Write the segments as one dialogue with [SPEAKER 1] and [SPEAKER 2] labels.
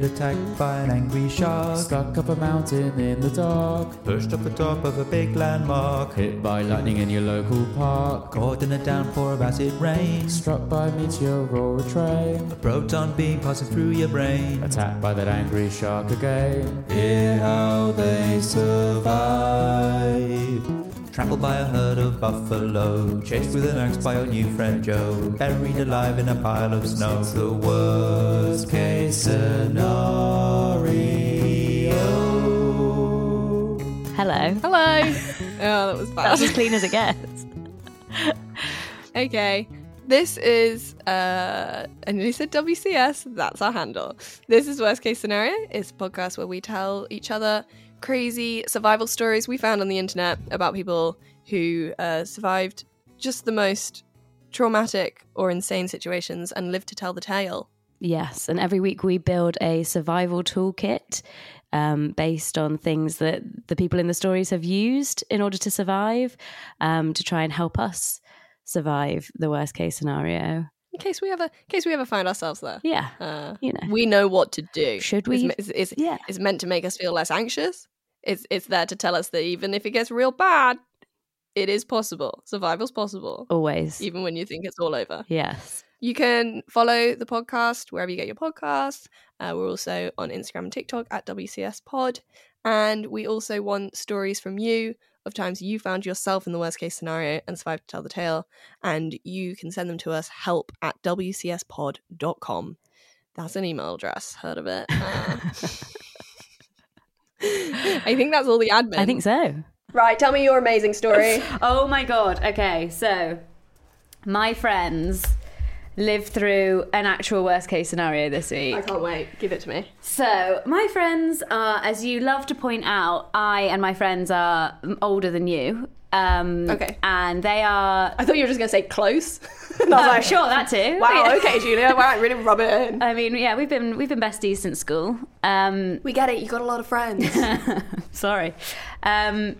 [SPEAKER 1] get attacked by an angry shark.
[SPEAKER 2] Stuck up a mountain in the dark.
[SPEAKER 1] Pushed off the top of a big landmark.
[SPEAKER 2] Hit by lightning in your local park.
[SPEAKER 1] Caught in a downpour of acid rain.
[SPEAKER 2] Struck by a meteor or a train.
[SPEAKER 1] A proton beam passing through your brain.
[SPEAKER 2] Attacked by that angry shark again.
[SPEAKER 1] Hear how they survive. Trampled by a herd of buffalo, chased with an axe by your new friend Joe, buried alive in a pile of snow. The worst case scenario.
[SPEAKER 3] Hello.
[SPEAKER 4] Hello. oh, that was bad.
[SPEAKER 3] That's as clean as it gets.
[SPEAKER 4] okay. This is, uh, I nearly said WCS. That's our handle. This is Worst Case Scenario. It's a podcast where we tell each other crazy survival stories we found on the internet about people who uh, survived just the most traumatic or insane situations and lived to tell the tale.
[SPEAKER 3] Yes, and every week we build a survival toolkit um, based on things that the people in the stories have used in order to survive um, to try and help us survive the worst case scenario.
[SPEAKER 4] In case we ever, in case we ever find ourselves there,
[SPEAKER 3] Yeah,
[SPEAKER 4] uh,
[SPEAKER 3] you know.
[SPEAKER 4] we know what to do.
[SPEAKER 3] Should we?
[SPEAKER 4] it's, it's,
[SPEAKER 3] Yeah.
[SPEAKER 4] it's meant to make us feel less anxious. It's it's there to tell us that even if it gets real bad, it is possible. Survival's possible,
[SPEAKER 3] Always.
[SPEAKER 4] even when you think it's all over.
[SPEAKER 3] Yes.
[SPEAKER 4] You can follow the podcast wherever you get your podcasts. Uh, we're also on Instagram and TikTok at WCS Pod. And we also want stories from you of times you found yourself in the worst case scenario and survived to tell the tale. And you can send them to us help at WCSpod.com. That's an email address. Heard of it? Uh, I think that's all the admin.
[SPEAKER 3] I think so.
[SPEAKER 4] Right, tell me your amazing story.
[SPEAKER 3] Oh my god. Okay, so my friends lived through an actual worst case scenario this week.
[SPEAKER 4] I can't wait. Give it to me.
[SPEAKER 3] So, my friends are, as you love to point out, I and my friends are older than you. Um,
[SPEAKER 4] Okay.
[SPEAKER 3] And they are.
[SPEAKER 4] I thought you were just going to say close. and I was like,
[SPEAKER 3] sure, that too.
[SPEAKER 4] Wow, okay, Julia. Wow, really rub it in.
[SPEAKER 3] I mean, yeah, we've been we've been besties since school. Um,
[SPEAKER 4] We get it. You got a lot of friends.
[SPEAKER 3] sorry. Um,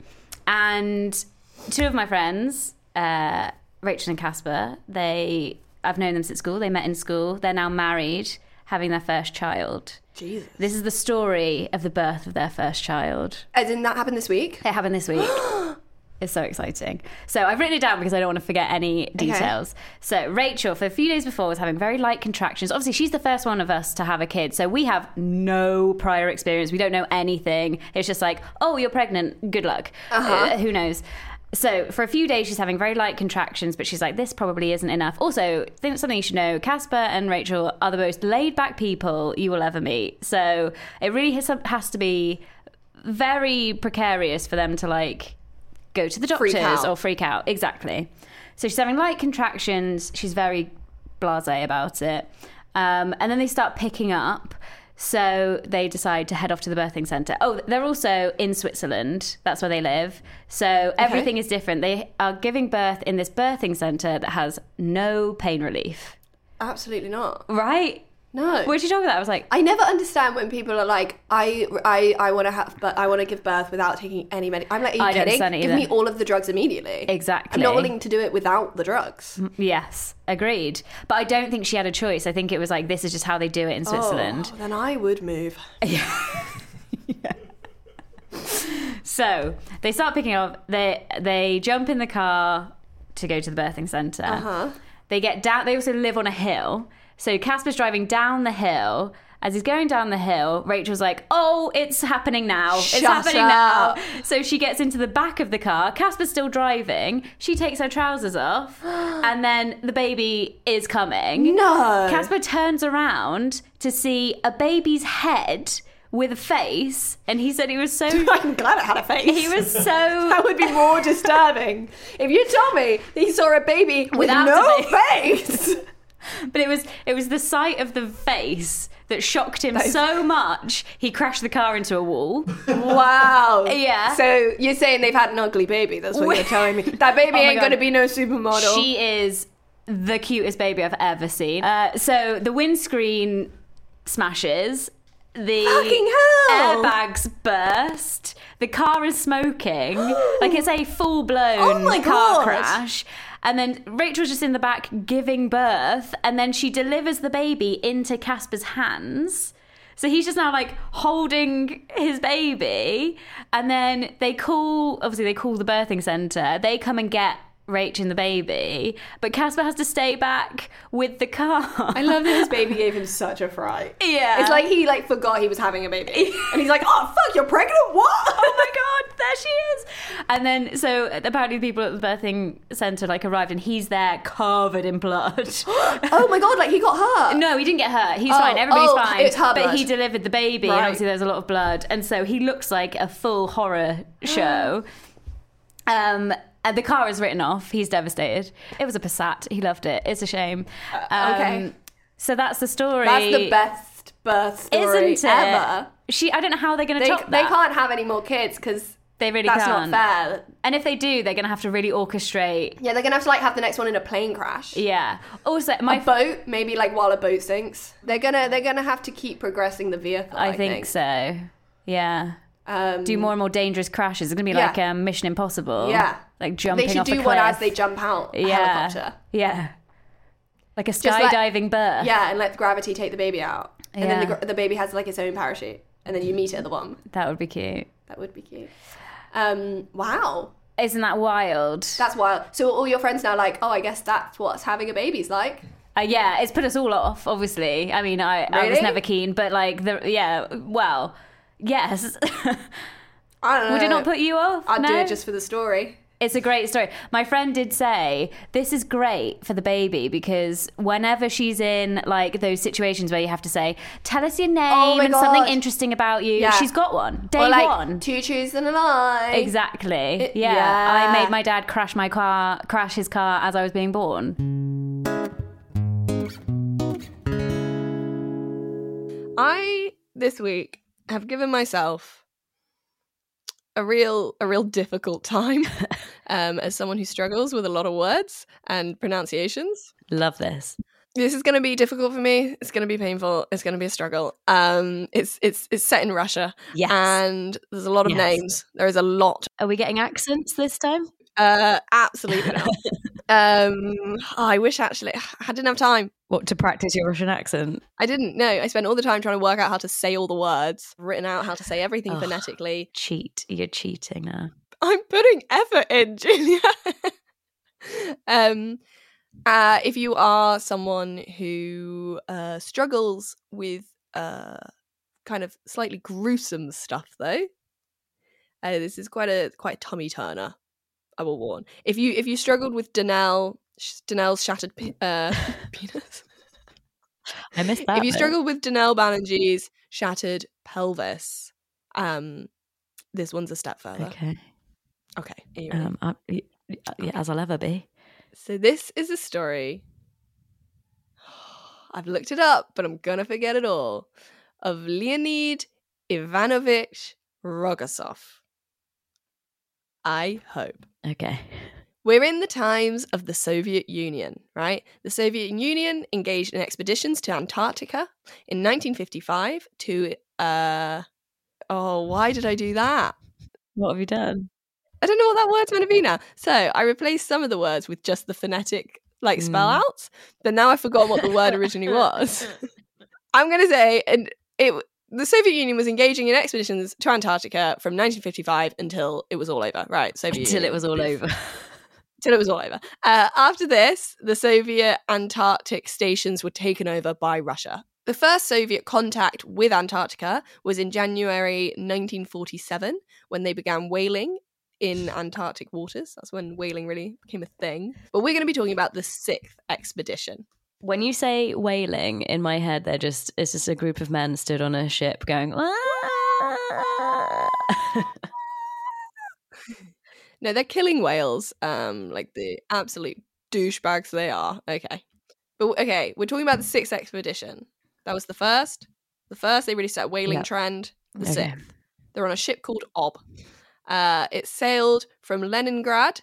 [SPEAKER 3] and two of my friends, uh, Rachel and Casper, they I've known them since school. They met in school. They're now married, having their first child.
[SPEAKER 4] Jesus.
[SPEAKER 3] This is the story of the birth of their first child.
[SPEAKER 4] As in that happened this week?
[SPEAKER 3] It happened this week. It's so exciting. So I've written it down because I don't want to forget any details. So Rachel, for a few days before, was having very light contractions. Obviously, she's the first one of us to have a kid, so we have no prior experience. We don't know anything. It's just like, oh, you're pregnant. Good luck. Uh, who knows? So for a few days, she's having very light contractions, but she's like, this probably isn't enough. Also, think something you should know: Casper and Rachel are the most laid-back people you will ever meet. So it really has, has to be very precarious for them to like go to the doctors or freak out. Exactly. So she's having light contractions. She's very blasé about it. Um, and then they start picking up. So they decide to head off to the birthing centre. Oh, they're also in Switzerland. That's where they live. So everything is different. They are giving birth in this birthing centre that has no pain relief.
[SPEAKER 4] Absolutely not.
[SPEAKER 3] Right?
[SPEAKER 4] No.
[SPEAKER 3] What did you talk about? I was like,
[SPEAKER 4] I never understand when people are like, I, I, I want to have, but I want to give birth without taking any medic. I'm like, are you
[SPEAKER 3] I
[SPEAKER 4] kidding? Give me all of the drugs immediately.
[SPEAKER 3] Exactly.
[SPEAKER 4] I'm not willing to do it without the drugs.
[SPEAKER 3] yes, agreed. But I don't think she had a choice. I think it was like, this is just how they do it in Switzerland.
[SPEAKER 4] Oh, then I would move. Yeah.
[SPEAKER 3] So they start picking up. They they jump in the car to go to the birthing center.
[SPEAKER 4] Uh-huh.
[SPEAKER 3] They get down. They also live on a hill. So Casper's driving down the hill. As he's going down the hill, Rachel's like, "Oh, it's happening now! It's
[SPEAKER 4] Shut
[SPEAKER 3] happening
[SPEAKER 4] up.
[SPEAKER 3] now!" So she gets into the back of the car. Casper's still driving. She takes her trousers off, and then the baby is coming.
[SPEAKER 4] No.
[SPEAKER 3] Casper turns around to see a baby's head with a face, and he said he was so
[SPEAKER 4] I'm glad it had a face.
[SPEAKER 3] he was so
[SPEAKER 4] That would be more disturbing. If you told me that he saw a baby with
[SPEAKER 3] Without
[SPEAKER 4] no
[SPEAKER 3] a
[SPEAKER 4] face.
[SPEAKER 3] but it was it was the sight of the face that shocked him so much he crashed the car into a wall.
[SPEAKER 4] Wow.
[SPEAKER 3] Yeah.
[SPEAKER 4] So you're saying they've had an ugly baby? That's what you're telling me. That baby
[SPEAKER 3] Oh
[SPEAKER 4] ain't
[SPEAKER 3] God.
[SPEAKER 4] to be no supermodel.
[SPEAKER 3] She is the cutest baby I've ever seen. Uh, so the windscreen smashes. The
[SPEAKER 4] Fucking hell.
[SPEAKER 3] airbags burst. The car is smoking. like it's a full blown
[SPEAKER 4] Oh my
[SPEAKER 3] car
[SPEAKER 4] God.
[SPEAKER 3] crash. And then Rachel's just in the back giving birth, and then she delivers the baby into Casper's hands. So he's just now like holding his baby, and then they call. Obviously, they call the birthing center. They come and get Rach and the baby, but Casper has to stay back with the car.
[SPEAKER 4] I love that his baby gave him such a fright.
[SPEAKER 3] Yeah.
[SPEAKER 4] It's like he like forgot he was having a baby. And he's like, oh fuck, you're pregnant? What?
[SPEAKER 3] oh my god, there she is. And then so apparently the people at the birthing center like arrived and he's there covered in blood.
[SPEAKER 4] oh my god, like he got hurt.
[SPEAKER 3] No, he didn't get hurt. He's
[SPEAKER 4] Oh,
[SPEAKER 3] fine. Everybody's
[SPEAKER 4] oh,
[SPEAKER 3] fine.
[SPEAKER 4] it's her
[SPEAKER 3] but
[SPEAKER 4] blood.
[SPEAKER 3] he delivered the baby, and
[SPEAKER 4] Right.
[SPEAKER 3] obviously there's a lot of blood, and so he looks like a full horror show. um, and the car is written off. He's devastated. It was a Passat. He loved it. It's a shame. Um,
[SPEAKER 4] Uh, okay.
[SPEAKER 3] So that's the story.
[SPEAKER 4] That's the best birth story
[SPEAKER 3] isn't it?
[SPEAKER 4] ever.
[SPEAKER 3] She. I don't know how they're going to
[SPEAKER 4] They,
[SPEAKER 3] top
[SPEAKER 4] they can't have any more kids because
[SPEAKER 3] They really
[SPEAKER 4] that's
[SPEAKER 3] can't.
[SPEAKER 4] not fair.
[SPEAKER 3] And if they do, they're going to have to really orchestrate.
[SPEAKER 4] Yeah, they're gonna have to like have the next one in a plane crash.
[SPEAKER 3] Yeah. Also, my
[SPEAKER 4] a boat, maybe like while a boat sinks. They're gonna they're gonna have to keep progressing the vehicle. I,
[SPEAKER 3] I think so. Yeah.
[SPEAKER 4] Um,
[SPEAKER 3] Do more and more dangerous crashes. It's going to be
[SPEAKER 4] Yeah.
[SPEAKER 3] like um, Mission Impossible.
[SPEAKER 4] Yeah.
[SPEAKER 3] Like jumping
[SPEAKER 4] They should do one as they jump out a
[SPEAKER 3] yeah.
[SPEAKER 4] helicopter.
[SPEAKER 3] Yeah. Like a skydiving birth.
[SPEAKER 4] Yeah, and let gravity take the baby out, and then the, the baby has like its own parachute, and then you meet it at the bottom.
[SPEAKER 3] That would be cute.
[SPEAKER 4] That would be cute. Um, wow,
[SPEAKER 3] Isn't that wild?
[SPEAKER 4] that's wild. So all your friends now like, oh, I guess that's what having a baby's like.
[SPEAKER 3] Uh, yeah, it's put us all off, obviously. I mean, I, I was never keen, but like, the yeah, well, yes.
[SPEAKER 4] I don't know.
[SPEAKER 3] Would it not put you off?
[SPEAKER 4] I'd do it just for the story.
[SPEAKER 3] It's a great story. My friend did say this is great for the baby because whenever she's in like those situations where you have to say, "Tell us your oh name
[SPEAKER 4] Oh
[SPEAKER 3] and something interesting about you,"
[SPEAKER 4] Yeah.
[SPEAKER 3] she's got one day
[SPEAKER 4] like
[SPEAKER 3] one.
[SPEAKER 4] two truths and a lie.
[SPEAKER 3] Exactly.
[SPEAKER 4] It-
[SPEAKER 3] yeah.
[SPEAKER 4] yeah.
[SPEAKER 3] I made my dad crash my car, crash his car as I was being born.
[SPEAKER 4] I this week have given myself a real a real difficult time um, as someone who struggles with a lot of words and pronunciations.
[SPEAKER 3] Love this.
[SPEAKER 4] This is going to be difficult for me. It's going to be painful. It's going to be a struggle. Um, it's it's it's set in Russia,
[SPEAKER 3] Yes.
[SPEAKER 4] and there's a lot of
[SPEAKER 3] Yes.
[SPEAKER 4] names. There is a lot.
[SPEAKER 3] Are we getting accents this time?
[SPEAKER 4] Uh, absolutely not. um, oh, I wish actually I didn't have time.
[SPEAKER 3] What to practice your Russian accent?
[SPEAKER 4] I didn't know. I spent all the time trying to work out how to say all the words, written out how to say everything phonetically.
[SPEAKER 3] Cheat. You're cheating now.
[SPEAKER 4] I'm putting effort in, Julia. um, uh, if you are someone who uh, struggles with uh, kind of slightly gruesome stuff, though, uh, this is quite a quite a tummy turner. I will warn. If you if you struggled with Danelle Danelle's shattered pe- uh, penis,
[SPEAKER 3] I missed
[SPEAKER 4] if you struggled with Danelle Banerjee's shattered pelvis, um, this one's a step further.
[SPEAKER 3] Okay.
[SPEAKER 4] Okay, ready?
[SPEAKER 3] Um, I, y- y- yeah, as I'll ever be.
[SPEAKER 4] So this is a story. I've looked it up, but I'm gonna forget it all. Of Leonid Ivanovich Rogasov. I hope.
[SPEAKER 3] Okay.
[SPEAKER 4] We're in the times of the Soviet Union, right? The Soviet Union engaged in expeditions to Antarctica in 1955 to uh oh, why did I do that?
[SPEAKER 3] What have you done?
[SPEAKER 4] I don't know what that word's meant to be now. So I replaced some of the words with just the phonetic like spell
[SPEAKER 3] Mm.
[SPEAKER 4] outs, but now I've forgotten what the word originally was. I'm gonna say, and it the Soviet Union was engaging in expeditions to Antarctica from 1955 until it was all over. Right, Soviet
[SPEAKER 3] Until it was all over.
[SPEAKER 4] Till it was all over. Uh, after this, the Soviet Antarctic stations were taken over by Russia. The first Soviet contact with Antarctica was in January 1947 when they began whaling in Antarctic waters. That's when whaling really became a thing. But we're going to be talking about the sixth expedition.
[SPEAKER 3] When you say whaling, in my head, they're just it's just a group of men stood on a ship going.
[SPEAKER 4] No, they're killing whales, um, like the absolute douchebags they are. Okay. But okay, we're talking about the sixth expedition. That was the first. The first, they really set whaling
[SPEAKER 3] Yep.
[SPEAKER 4] trend. The
[SPEAKER 3] Okay.
[SPEAKER 4] sixth. They're on a ship called Ob. Uh, it sailed from Leningrad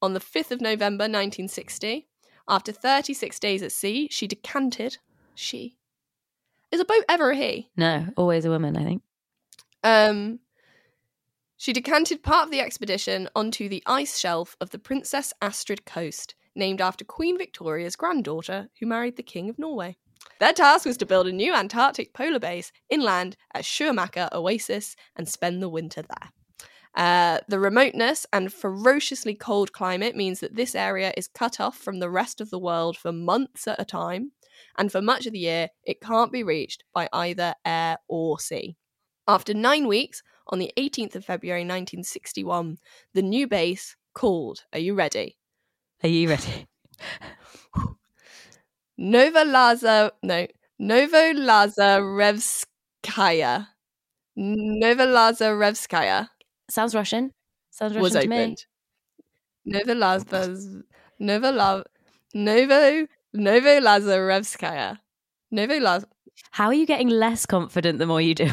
[SPEAKER 4] on the 5th of November 1960. After 36 days at sea, she decanted. She. Is a boat ever a he?
[SPEAKER 3] no, always a woman. I think.
[SPEAKER 4] Um, she decanted part of the expedition onto the ice shelf of the Princess Astrid Coast, named after Queen Victoria's granddaughter, who married the King of Norway. Their task was to build a new Antarctic polar base inland at Schirmacher Oasis and spend the winter there. Uh, the remoteness and ferociously cold climate means that this area is cut off from the rest of the world for months at a time, and for much of the year, it can't be reached by either air or sea. After nine weeks, on the 18th of February 1961, the new base called. Are you ready?
[SPEAKER 3] Are you ready?
[SPEAKER 4] Nova Laza, no, Novo Lazarevskaya. Nova Lazarevskaya
[SPEAKER 3] Sounds Russian. Sounds Russian
[SPEAKER 4] was
[SPEAKER 3] to me.
[SPEAKER 4] opened. Nova Lazarevskaya. Nova La- Novo Novo Lazarevskaya. Novo Laz.
[SPEAKER 3] How are you getting less confident the more you do? it?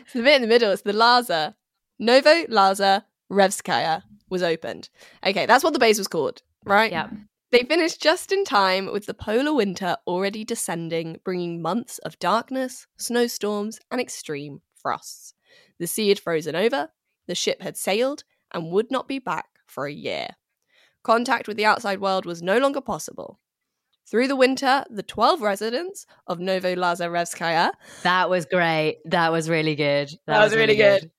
[SPEAKER 4] It's the bit in the middle. It's the Laza. Novo Lazarevskaya was opened. Okay, that's what the base was called, right?
[SPEAKER 3] yeah.
[SPEAKER 4] They finished just in time with the polar winter already descending, bringing months of darkness, snowstorms, and extreme frosts. The sea had frozen over, the ship had sailed, and would not be back for a year. Contact with the outside world was no longer possible. Through the winter, the 12 residents of Novo Lazarevskaya
[SPEAKER 3] That was great. That was really good.
[SPEAKER 4] That was really good.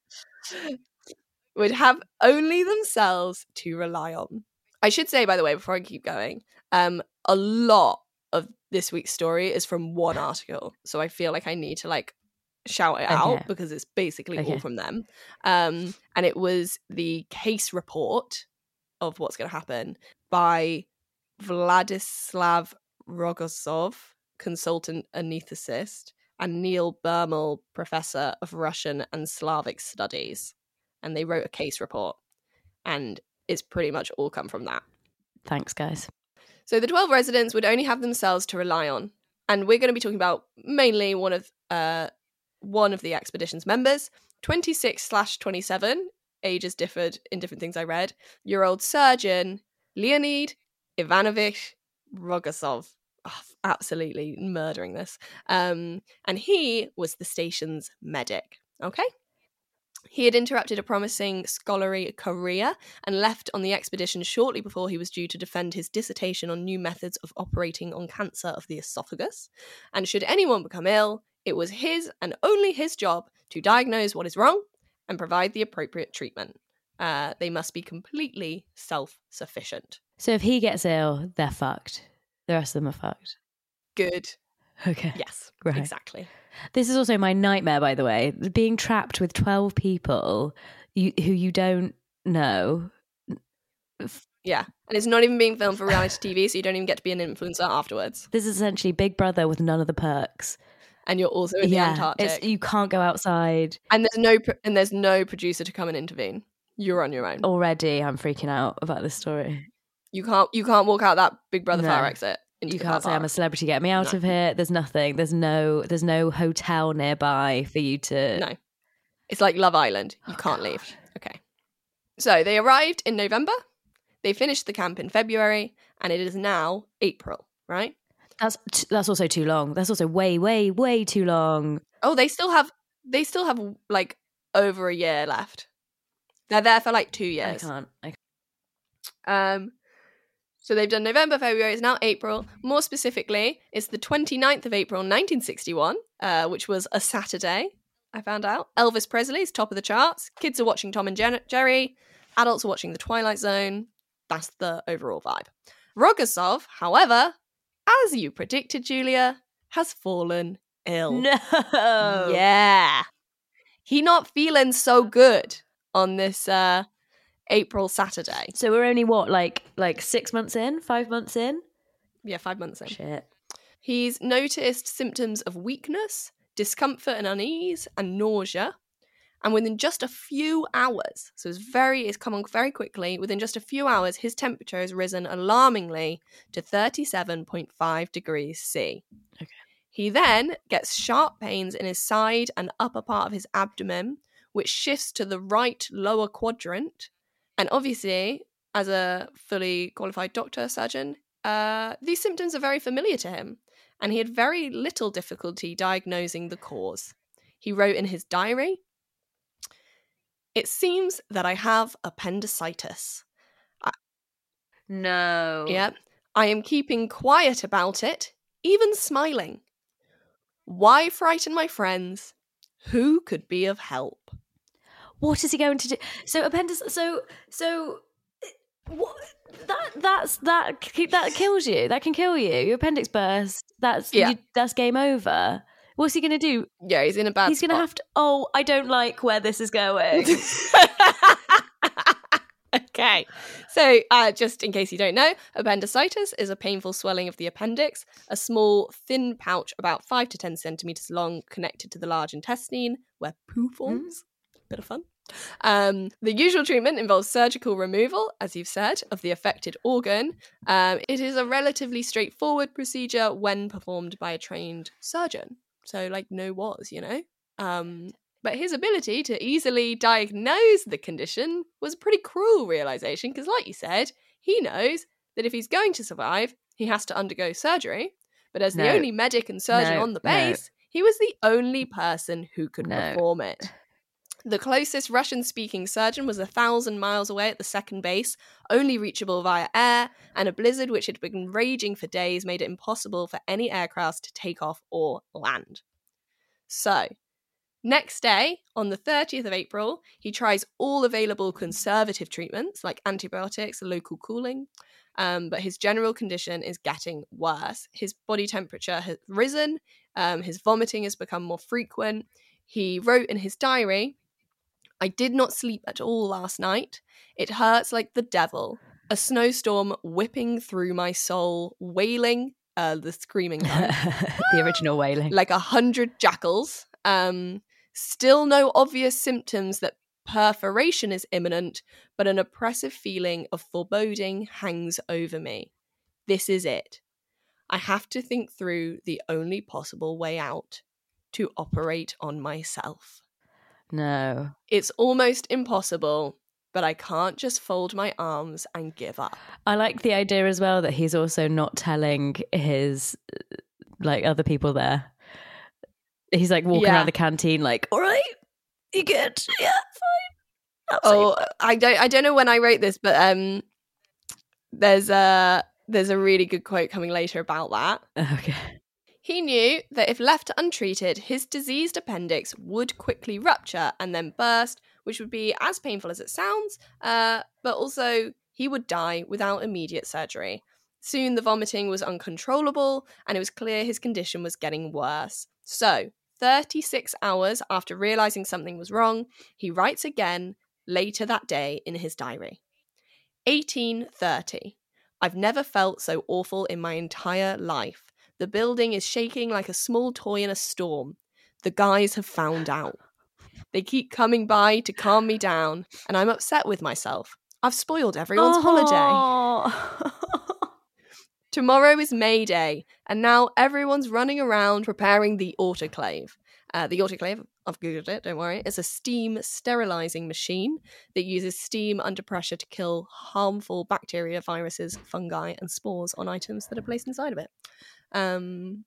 [SPEAKER 4] would have only themselves to rely on. I should say, by the way, before I keep going, um, a lot of this week's story is from one article, so I feel like I need to like shout it
[SPEAKER 3] Okay.
[SPEAKER 4] out because it's basically all from them. Um, and it was the case report of what's going to happen by Vladislav Rogozov, consultant anaesthetist, and Neil Bermel, professor of Russian and Slavic studies. And they wrote a case report. And it's pretty much all come from that.
[SPEAKER 3] Thanks, guys.
[SPEAKER 4] So the 12 residents would only have themselves to rely on. And we're going to be talking about mainly one of uh one of the expedition's members, 26 slash 27, ages differed in different things I read, year old surgeon, Leonid Ivanovich Rogozov. Oh, absolutely murdering this. Um, and he was the station's medic. Okay? He had interrupted a promising scholarly career and left on the expedition shortly before he was due to defend his dissertation on new methods of operating on cancer of the esophagus. And should anyone become ill, it was his and only his job to diagnose what is wrong and provide the appropriate treatment. Uh, they must be completely self sufficient.
[SPEAKER 3] So if he gets ill, they're fucked. The rest of them are fucked.
[SPEAKER 4] Good.
[SPEAKER 3] Okay.
[SPEAKER 4] Yes,
[SPEAKER 3] Right.
[SPEAKER 4] exactly.
[SPEAKER 3] This is also my nightmare, by the way. Being trapped with 12 people you, who you don't know.
[SPEAKER 4] Yeah. And it's not even being filmed for reality TV, so you don't even get to be an influencer afterwards.
[SPEAKER 3] This is essentially Big Brother with none of the perks.
[SPEAKER 4] And you're also in the Antarctic.
[SPEAKER 3] it's, you can't go outside.
[SPEAKER 4] and there's no and there's no producer to come and intervene. You're on your own.
[SPEAKER 3] Already, I'm freaking out about this story.
[SPEAKER 4] You can't you can't walk out that Big Brother
[SPEAKER 3] No.
[SPEAKER 4] fire exit.
[SPEAKER 3] You can't say I'm a celebrity, get me out
[SPEAKER 4] No.
[SPEAKER 3] of here. There's nothing. There's no. There's no hotel nearby for you to.
[SPEAKER 4] No. It's like Love Island. You
[SPEAKER 3] Oh,
[SPEAKER 4] can't
[SPEAKER 3] God.
[SPEAKER 4] leave. Okay. So they arrived in November. They finished the camp in February, and it is now April, right?
[SPEAKER 3] That's t- that's also too long. That's also way, way, way too long.
[SPEAKER 4] Oh, they still have they still have like over a year left. They're there for like two years.
[SPEAKER 3] I can't. I can't.
[SPEAKER 4] Um, so they've done November, February, it's now April. More specifically, it's the 29th of April 1961, uh, which was a Saturday, I found out. Elvis Presley's top of the charts. Kids are watching Tom and Jen- Jerry. Adults are watching The Twilight Zone. That's the overall vibe. Rogozov, however, as you predicted, Julia, has fallen ill.
[SPEAKER 3] No.
[SPEAKER 4] Yeah. He not feeling so good on this uh April Saturday.
[SPEAKER 3] So we're only what, like, like six months in, five months in.
[SPEAKER 4] Yeah, five months in.
[SPEAKER 3] Shit.
[SPEAKER 4] He's noticed symptoms of weakness, discomfort and unease, and nausea. And within just a few hours, so it's very it's come on very quickly, within just a few hours, his temperature has risen alarmingly to 37.5 degrees C.
[SPEAKER 3] Okay.
[SPEAKER 4] He then gets sharp pains in his side and upper part of his abdomen, which shifts to the right lower quadrant. And obviously, as a fully qualified doctor surgeon, uh, these symptoms are very familiar to him, and he had very little difficulty diagnosing the cause. He wrote in his diary It seems that I have appendicitis.
[SPEAKER 3] No.
[SPEAKER 4] Yep. I am keeping quiet about it, even smiling. Why frighten my friends? Who could be of help?
[SPEAKER 3] What is he going to do? So appendix. So so. Eh, what that that's that that kills you. That can kill you. Your appendix burst. That's
[SPEAKER 4] Yeah.
[SPEAKER 3] you, that's game over. What's he going to do?
[SPEAKER 4] Yeah, he's in a bad
[SPEAKER 3] He's going to have to. Oh, I don't like where this is going.
[SPEAKER 4] okay. So, uh, just in case you don't know, appendicitis is a painful swelling of the appendix, a small, thin pouch about 5 to 10 centimeters long connected to the large intestine where poo forms. Bit of fun. Um, the usual treatment involves surgical removal, as you've said, of the affected organ. Um, it is a relatively straightforward procedure when performed by a trained surgeon. So, like, no was, you know? Um, but his ability to easily diagnose the condition was a pretty cruel realization because, like you said, he knows that if he's going to survive, he has to undergo surgery. But as the only medic and surgeon
[SPEAKER 3] No,
[SPEAKER 4] on the
[SPEAKER 3] no.
[SPEAKER 4] base, he was the only person who could
[SPEAKER 3] No.
[SPEAKER 4] perform it. The closest Russian speaking surgeon was a thousand miles away at the second base, only reachable via air, and a blizzard which had been raging for days made it impossible for any aircraft to take off or land. So, next day, on the 30th of April, he tries all available conservative treatments like antibiotics, local cooling, um, but his general condition is getting worse. His body temperature has risen, um, his vomiting has become more frequent. He wrote in his diary, I did not sleep at all last night. It hurts like the devil. A snowstorm whipping through my soul, wailing, uh, the screaming
[SPEAKER 3] the original wailing.
[SPEAKER 4] like a hundred jackals. Um, still no obvious symptoms that perforation is imminent, but an oppressive feeling of foreboding hangs over me. This is it. I have to think through the only possible way out to operate on myself.
[SPEAKER 3] No.
[SPEAKER 4] It's almost impossible, but I can't just fold my arms and give up.
[SPEAKER 3] I like the idea as well that he's also not telling his like other people there. He's like walking
[SPEAKER 4] Yeah.
[SPEAKER 3] around the canteen, like, "All right, you good? Yeah, fine." Absolutely
[SPEAKER 4] Oh, I don't I don't know when I wrote this, but um there's a there's a really good quote coming later about that.
[SPEAKER 3] okay.
[SPEAKER 4] He knew that if left untreated, his diseased appendix would quickly rupture and then burst, which would be as painful as it sounds, uh, but also he would die without immediate surgery. Soon the vomiting was uncontrollable, and it was clear his condition was getting worse. So, 36 hours after realizing something was wrong, he writes again later that day in his diary 1830. I've never felt so awful in my entire life. The building is shaking like a small toy in a storm. The guys have found out. They keep coming by to calm me down, and I'm upset with myself. I've spoiled everyone's holiday.
[SPEAKER 3] holiday. Oh.
[SPEAKER 4] Tomorrow is May Day, and now everyone's running around preparing the autoclave. Uh, the autoclave, I've googled it, don't worry. It's a steam sterilizing machine that uses steam under pressure to kill harmful bacteria, viruses, fungi, and spores on items that are placed inside of it. Um,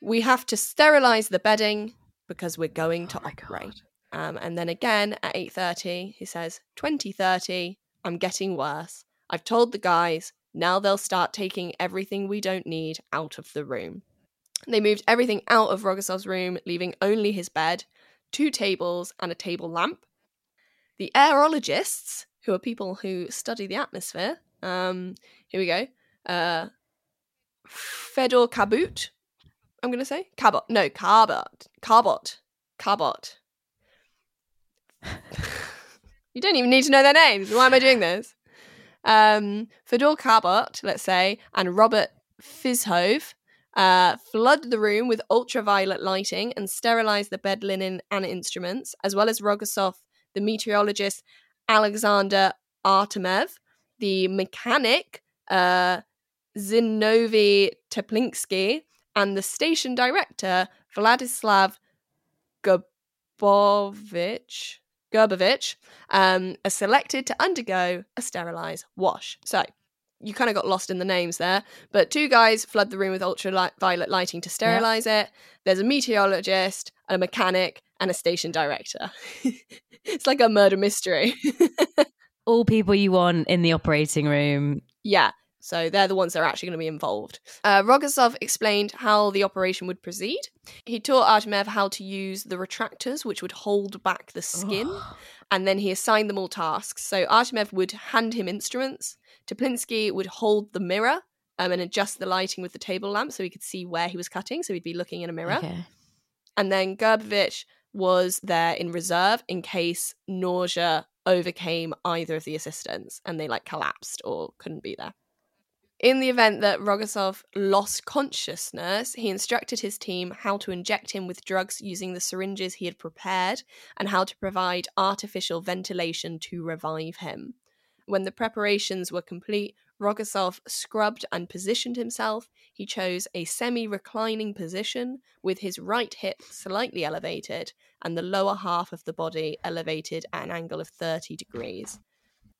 [SPEAKER 4] we have to sterilize the bedding because we're going to
[SPEAKER 3] Oh
[SPEAKER 4] operate. Um, and then again at 8.30, he says, 2030, I'm getting worse. I've told the guys, now they'll start taking everything we don't need out of the room. They moved everything out of Rogozov's room, leaving only his bed, two tables, and a table lamp. The aerologists, who are people who study the atmosphere, um, here we go. Uh, Fedor Kabut, I'm going to say. Cabot. No, Carbot. Carbot. Carbot. you don't even need to know their names. Why am I doing this? Um, Fedor Carbot, let's say, and Robert Fizhove uh, flood the room with ultraviolet lighting and sterilize the bed linen and instruments, as well as Rogozov, the meteorologist Alexander Artemev, the mechanic uh, Zinovy Teplinsky, and the station director Vladislav Gerbovich, Gerbovich um, are selected to undergo a sterilized wash. So you kind of got lost in the names there, but two guys flood the room with ultraviolet lighting to sterilize it. There's a meteorologist, a mechanic, and a station director. it's like a murder mystery.
[SPEAKER 3] All people you want in the operating room.
[SPEAKER 4] yeah. So they're the ones that are actually going to be involved. Uh, Rogozov explained how the operation would proceed. He taught Artemev how to use the retractors, which would hold back the skin, and then he assigned them all tasks. So Artemev would hand him instruments. Toplinsky would hold the mirror um, and adjust the lighting with the table lamp so he could see where he was cutting. So he'd be looking in a mirror.
[SPEAKER 5] Okay.
[SPEAKER 4] And then Gerbovich was there in reserve in case nausea overcame either of the assistants and they like collapsed or couldn't be there. In the event that Rogozov lost consciousness, he instructed his team how to inject him with drugs using the syringes he had prepared and how to provide artificial ventilation to revive him. When the preparations were complete, Rogozov scrubbed and positioned himself. He chose a semi reclining position with his right hip slightly elevated and the lower half of the body elevated at an angle of 30 degrees.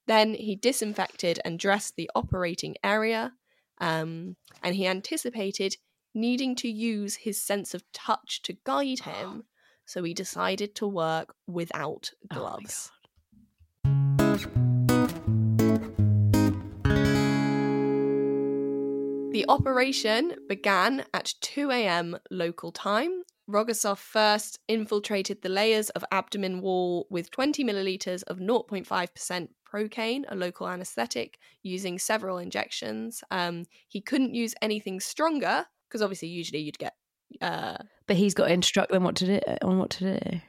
[SPEAKER 4] Then he disinfected and dressed the operating area, um, and he anticipated needing to use his sense of touch to guide him, so he decided to work without
[SPEAKER 5] Oh
[SPEAKER 4] The operation began at 2 a.m. local time. Rogozov first infiltrated the layers of abdomen wall with 20 milliliters of 0.5% procaine, a local anesthetic, using several injections. Um, he couldn't use anything stronger because obviously, usually you'd get. Uh,
[SPEAKER 5] But he's got to instruct them what to do on what to do.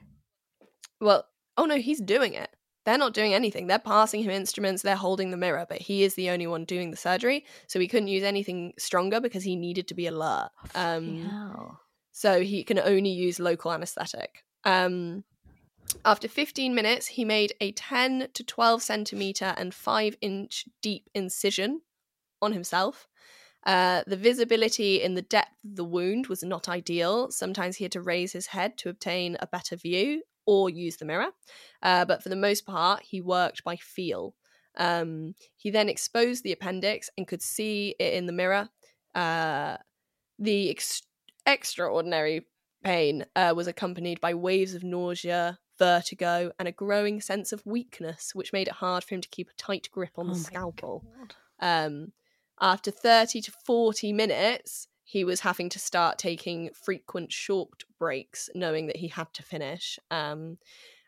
[SPEAKER 4] well, oh no, he's doing it. They're not doing anything. They're passing him instruments, they're holding the mirror, but he is the only one doing the surgery. So he couldn't use anything stronger because he needed to be alert. Um,
[SPEAKER 5] Yeah.
[SPEAKER 4] so he can only use local anesthetic. Um, after 15 minutes, he made a 10 to 12 centimeter and 5 inch deep incision on himself. Uh, the visibility in the depth of the wound was not ideal. Sometimes he had to raise his head to obtain a better view or use the mirror. Uh, but for the most part, he worked by feel. Um, he then exposed the appendix and could see it in the mirror. Uh, the ex- extraordinary pain uh, was accompanied by waves of nausea, vertigo, and a growing sense of weakness, which made it hard for him to keep a tight grip on
[SPEAKER 5] Oh
[SPEAKER 4] the scalpel. Um, after 30 to 40 minutes, he was having to start taking frequent short breaks, knowing that he had to finish. Um,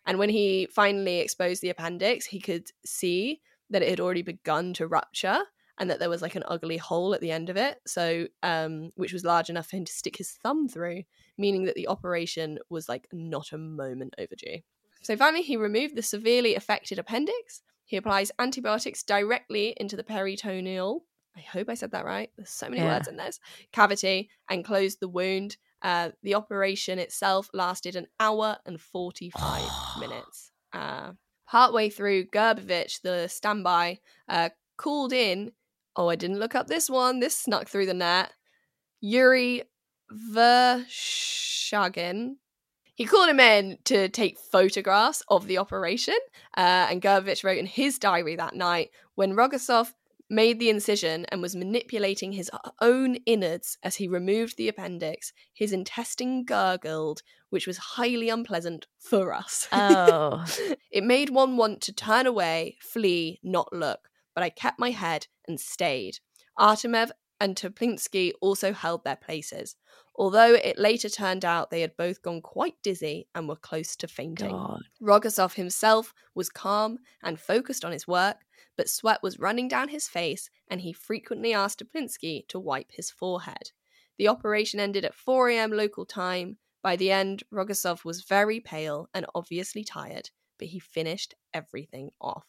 [SPEAKER 4] and when he finally exposed the appendix, he could see that it had already begun to rupture and that there was like an ugly hole at the end of it. So, um, which was large enough for him to stick his thumb through, meaning that the operation was like not a moment overdue. So finally, he removed the severely affected appendix. He applies antibiotics directly into the peritoneal. I hope I said that right. There's so many
[SPEAKER 5] Yeah.
[SPEAKER 4] words in this cavity and closed the wound. Uh, the operation itself lasted an hour and 45 minutes. Uh, partway through, Gerbovich, the standby, uh, called in. Oh, I didn't look up this one. This snuck through the net. Yuri Vershagin. He called him in to take photographs of the operation, uh, and Gerbovich wrote in his diary that night when Rogozov made the incision and was manipulating his own innards as he removed the appendix, his intestine gurgled, which was highly unpleasant for us.
[SPEAKER 5] Oh.
[SPEAKER 4] it made one want to turn away, flee, not look, but I kept my head and stayed. Artemev and Toplinsky also held their places, although it later turned out they had both gone quite dizzy and were close to fainting.
[SPEAKER 5] God.
[SPEAKER 4] Rogozov himself was calm and focused on his work, but sweat was running down his face, and he frequently asked Toplinsky to wipe his forehead. The operation ended at 4 a.m. local time. By the end, Rogozov was very pale and obviously tired, but he finished everything off.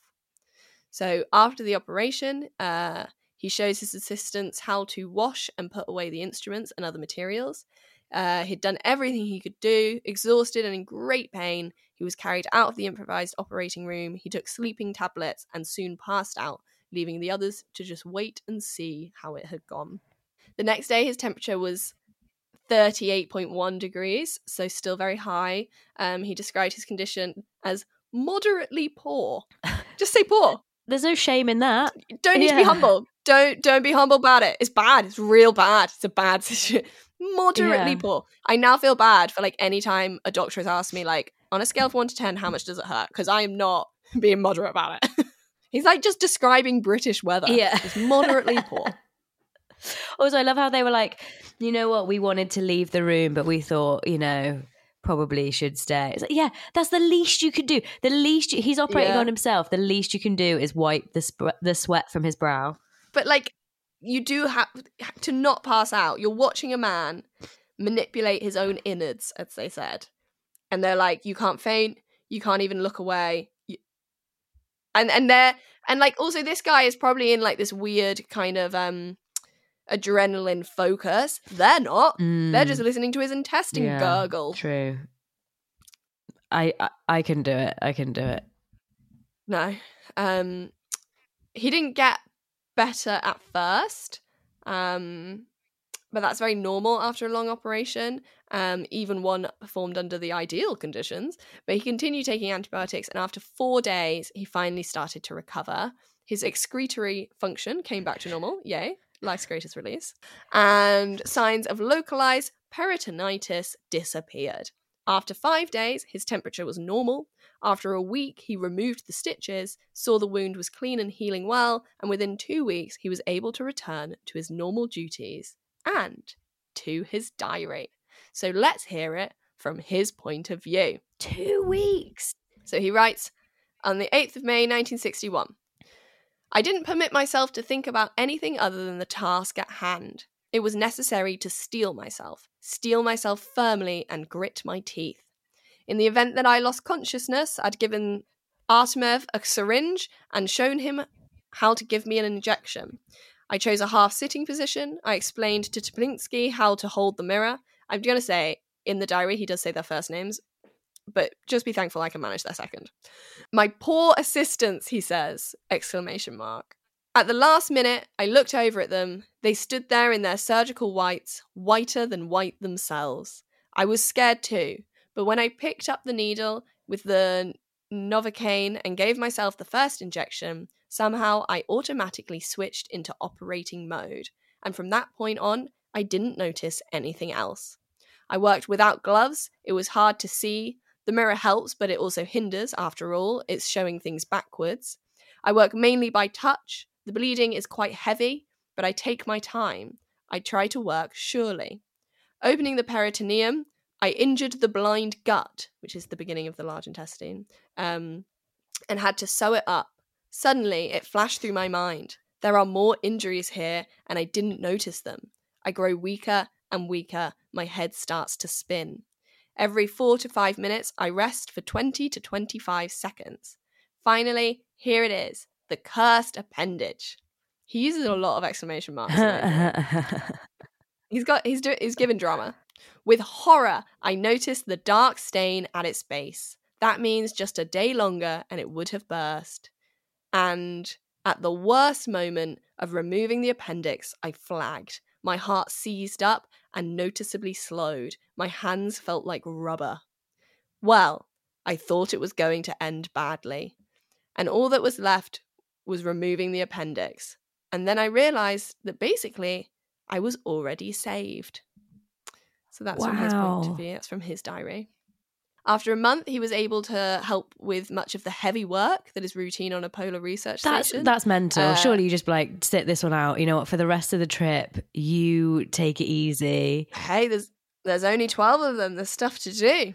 [SPEAKER 4] So after the operation, uh, he shows his assistants how to wash and put away the instruments and other materials. Uh, he'd done everything he could do, exhausted and in great pain. He was carried out of the improvised operating room. He took sleeping tablets and soon passed out, leaving the others to just wait and see how it had gone. The next day, his temperature was 38.1 degrees, so still very high. Um, he described his condition as moderately poor. Just say poor.
[SPEAKER 5] There's no shame in that.
[SPEAKER 4] Don't need to be humble. Don't don't be humble about it. It's bad. It's real bad. It's a bad situation. Moderately
[SPEAKER 5] Yeah.
[SPEAKER 4] poor. I now feel bad for like any time a doctor has asked me like on a scale of one to ten, how much does it hurt? Because I am not being moderate about it. He's like just describing British weather.
[SPEAKER 5] Yeah.
[SPEAKER 4] It's moderately poor.
[SPEAKER 5] Also, I love how they were like, you know what, we wanted to leave the room, but we thought, you know, probably should stay. It's like, yeah, that's the least you could do. The least you, he's operating
[SPEAKER 4] Yeah.
[SPEAKER 5] on himself. The least you can do is wipe the sp- the sweat from his brow.
[SPEAKER 4] But like, you do have to not pass out. You're watching a man manipulate his own innards, as they said, and they're like, you can't faint, you can't even look away, you... and and they're and like also this guy is probably in like this weird kind of um adrenaline focus. They're not. They're just listening to his intestine
[SPEAKER 5] Mm. Yeah,
[SPEAKER 4] gurgle.
[SPEAKER 5] True. I, I I can do it. I can do it.
[SPEAKER 4] No. Um he didn't get better at first. Um but that's very normal after a long operation, um, even one performed under the ideal conditions. But he continued taking antibiotics, and after four days, he finally started to recover. His excretory function came back to normal. Yay, life's greatest release. And signs of localized peritonitis disappeared. After five days, his temperature was normal. After a week, he removed the stitches, saw the wound was clean and healing well, and within two weeks, he was able to return to his normal duties and to his diary. So let's hear it from his point of view.
[SPEAKER 5] Two weeks.
[SPEAKER 4] So he writes on the 8th of May 1961 I didn't permit myself to think about anything other than the task at hand. It was necessary to steel myself, steel myself firmly, and grit my teeth. In the event that I lost consciousness, I'd given Artemev a syringe and shown him how to give me an injection. I chose a half sitting position. I explained to Toplinsky how to hold the mirror. I'm going to say in the diary, he does say their first names, but just be thankful I can manage their second. My poor assistants, he says, exclamation mark. At the last minute, I looked over at them. They stood there in their surgical whites, whiter than white themselves. I was scared too, but when I picked up the needle with the Novocaine and gave myself the first injection, somehow I automatically switched into operating mode. And from that point on, I didn't notice anything else. I worked without gloves. It was hard to see. The mirror helps, but it also hinders, after all, it's showing things backwards. I work mainly by touch. The bleeding is quite heavy, but I take my time. I try to work surely. Opening the peritoneum, I injured the blind gut, which is the beginning of the large intestine, um, and had to sew it up. Suddenly, it flashed through my mind. There are more injuries here, and I didn't notice them. I grow weaker and weaker. My head starts to spin. Every four to five minutes, I rest for 20 to 25 seconds. Finally, here it is the cursed appendage. He uses a lot of exclamation marks. He's got he's doing he's given drama. With horror, I noticed the dark stain at its base. That means just a day longer and it would have burst. And at the worst moment of removing the appendix, I flagged. My heart seized up and noticeably slowed. My hands felt like rubber. Well, I thought it was going to end badly. And all that was left was removing the appendix. And then I realized that basically I was already saved. So that's from his point of view. That's from his diary. After a month, he was able to help with much of the heavy work that is routine on a polar research
[SPEAKER 5] That's
[SPEAKER 4] station.
[SPEAKER 5] that's mental.
[SPEAKER 4] Uh,
[SPEAKER 5] Surely you just like sit this one out. You know what? For the rest of the trip, you take it easy.
[SPEAKER 4] hey, there's there's only twelve of them. There's stuff to do,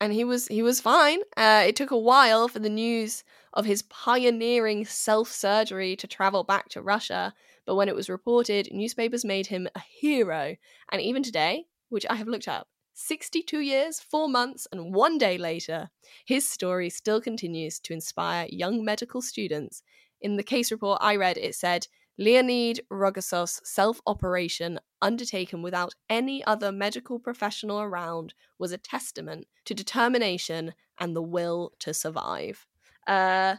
[SPEAKER 4] and he was he was fine. Uh, it took a while for the news of his pioneering self surgery to travel back to Russia, but when it was reported, newspapers made him a hero. And even today, which I have looked up, 62 years, 4 months, and one day later, his story still continues to inspire young medical students. In the case report I read, it said Leonid Rogasov's self operation, undertaken without any other medical professional around, was a testament to determination and the will to survive. Uh,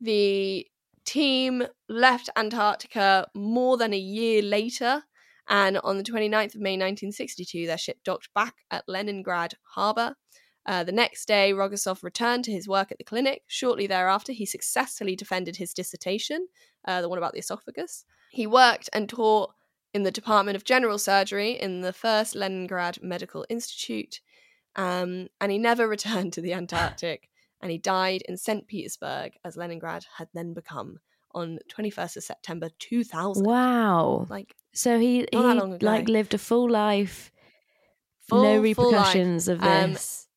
[SPEAKER 4] the team left Antarctica more than a year later, and on the 29th of May 1962, their ship docked back at Leningrad harbor. Uh, the next day, Rogasov returned to his work at the clinic. Shortly thereafter, he successfully defended his dissertation, uh, the one about the esophagus. He worked and taught in the Department of General Surgery in the first Leningrad Medical Institute, um, and he never returned to the Antarctic. and he died in St. Petersburg, as Leningrad had then become, on 21st of September 2000.
[SPEAKER 5] Wow.
[SPEAKER 4] Like,
[SPEAKER 5] So he, he
[SPEAKER 4] that long ago.
[SPEAKER 5] like lived a full life,
[SPEAKER 4] full,
[SPEAKER 5] no
[SPEAKER 4] full life.
[SPEAKER 5] repercussions of
[SPEAKER 4] Um,
[SPEAKER 5] this.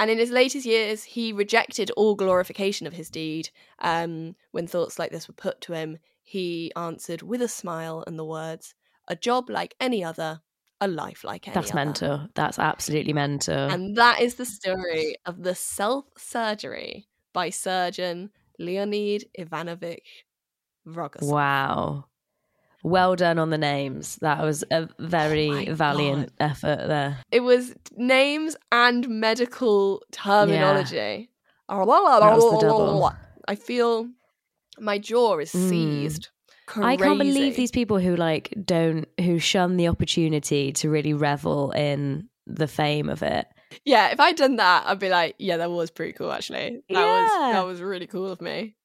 [SPEAKER 4] And in his latest years, he rejected all glorification of his deed. Um, when thoughts like this were put to him, he answered with a smile and the words, A job like any other, a life like any other.
[SPEAKER 5] That's
[SPEAKER 4] other.
[SPEAKER 5] mental. That's absolutely mental.
[SPEAKER 4] And that is the story of the self surgery by surgeon Leonid Ivanovich Rogosin.
[SPEAKER 5] wow. Well done on the names. That was a very
[SPEAKER 4] Oh
[SPEAKER 5] valiant effort there.
[SPEAKER 4] It was names and medical terminology.
[SPEAKER 5] double.
[SPEAKER 4] I feel my jaw is
[SPEAKER 5] Mm.
[SPEAKER 4] seized.
[SPEAKER 5] I can't believe these people who like don't who shun the opportunity to really revel in the fame of it.
[SPEAKER 4] Yeah, if I'd done that, I'd be like, yeah, that was pretty cool actually. That was that was really cool of me.